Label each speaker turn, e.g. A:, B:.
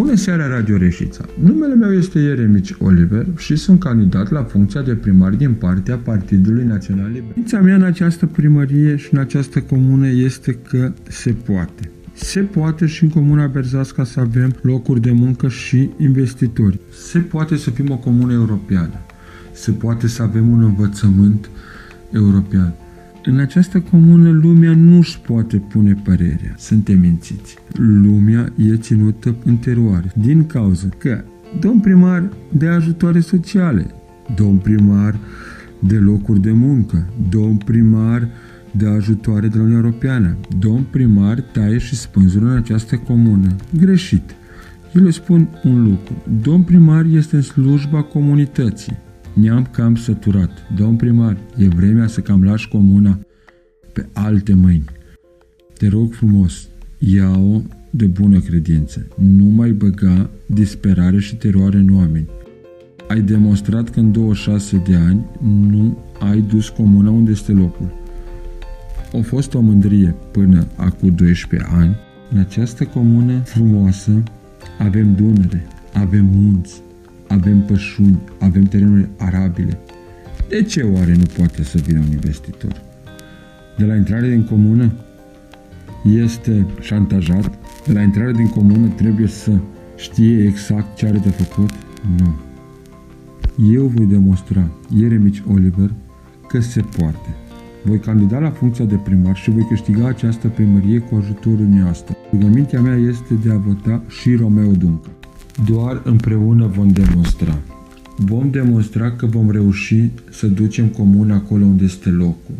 A: Bună seara, Radio Reșița! Numele meu este Ieremici Oliver și sunt candidat la funcția de primar din partea Partidului Național Liber. Mința mea în această primărie și în această comună este că se poate. Se poate și în Comuna Berzasca să avem locuri de muncă și investitori. Se poate să fim o comună europeană. Se poate să avem un învățământ european. În această comună lumea nu își poate pune părerea. Suntem mințiți. Lumea e ținută în teroare din cauza că domn primar de ajutoare sociale, domn primar de locuri de muncă, domn primar de ajutoare de la Uniunea Europeană, domn primar taie și spânzură în această comună. Greșit. Eu le spun un lucru. Domn primar este în slujba comunității. Ne-am cam săturat. Domn primar, e vremea să cam lași comuna pe alte mâini. Te rog frumos, ia-o de bună credință. Nu mai băga disperare și teroare în oameni. Ai demonstrat că în 26 de ani nu ai dus comuna unde este locul. A fost o mândrie până acum 12 ani. În această comună frumoasă avem Dunăre, avem munți, avem pășuni, avem terenuri arabile. De ce oare nu poate să vină un investitor? De la intrare din comună este șantajat, de la intrare din comună trebuie să știe exact ce are de făcut? Nu. Eu voi demonstra, Ieremici Oliver, că se poate. Voi candida la funcția de primar și voi câștiga această primărie cu ajutorul dumneavoastră. Rugămintea mea este de a vota și Romeo Dunca. Doar împreună vom demonstra. Vom demonstra că vom reuși să ducem comun acolo unde este locul.